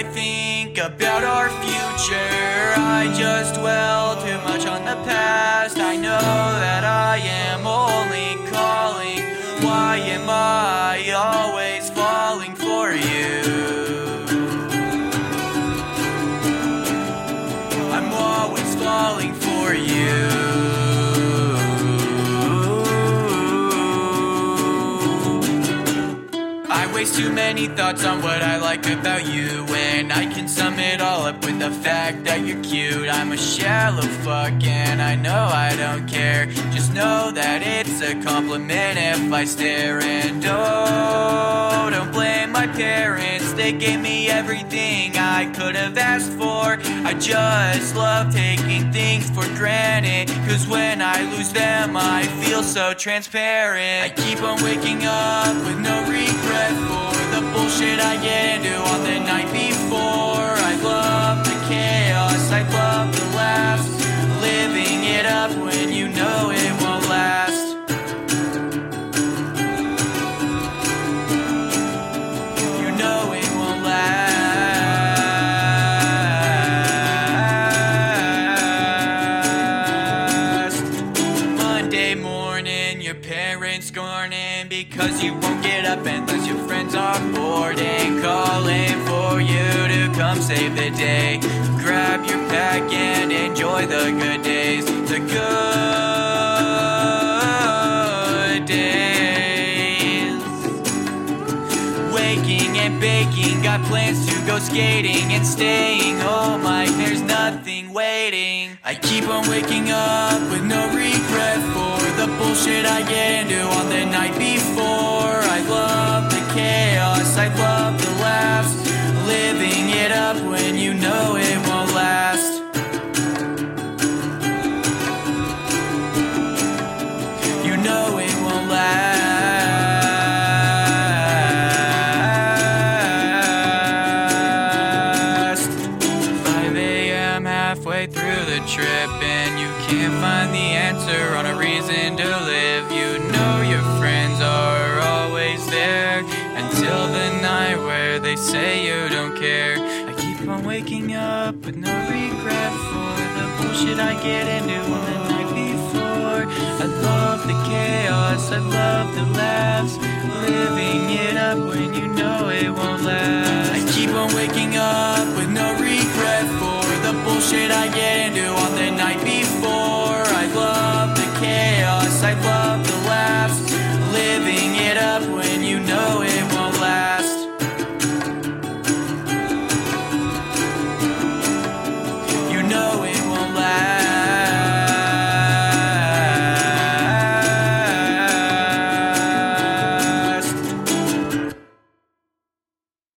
I think about our future, I just dwell too much on the past. I know that I am only calling. Why am I waste too many thoughts on what I like about you when I can sum it all up with the fact that you're cute. I'm a shallow fuck and I know I don't care. Just know that it's a compliment if I stare and oh, don't blame my parents. They gave me everything I could have asked for. I just love taking things for granted. Cause when I lose them, I feel so transparent. I keep on waking up with no regret for the bullshit I get into on the night before. I love the chaos, I love the laughs. Living it up when you know it scorning because you won't get up unless your friends are boarding. Calling for you to come save the day. Grab your pack and enjoy the good days. The good days. Waking and baking, got plans to go skating and staying home like there's nothing waiting. I keep on waking up with no regret for the bullshit I get into on the night before. I love the chaos, I love the laughs. Living it up when you know it trip, and you can't find the answer on a reason to live. You know your friends are always there until the night where they say you don't care. I keep on waking up with no regret for the bullshit I get into on the night before. I love the chaos, I love the laughs, living it up when you know it won't last. I keep on waking up bullshit I get into on the night before.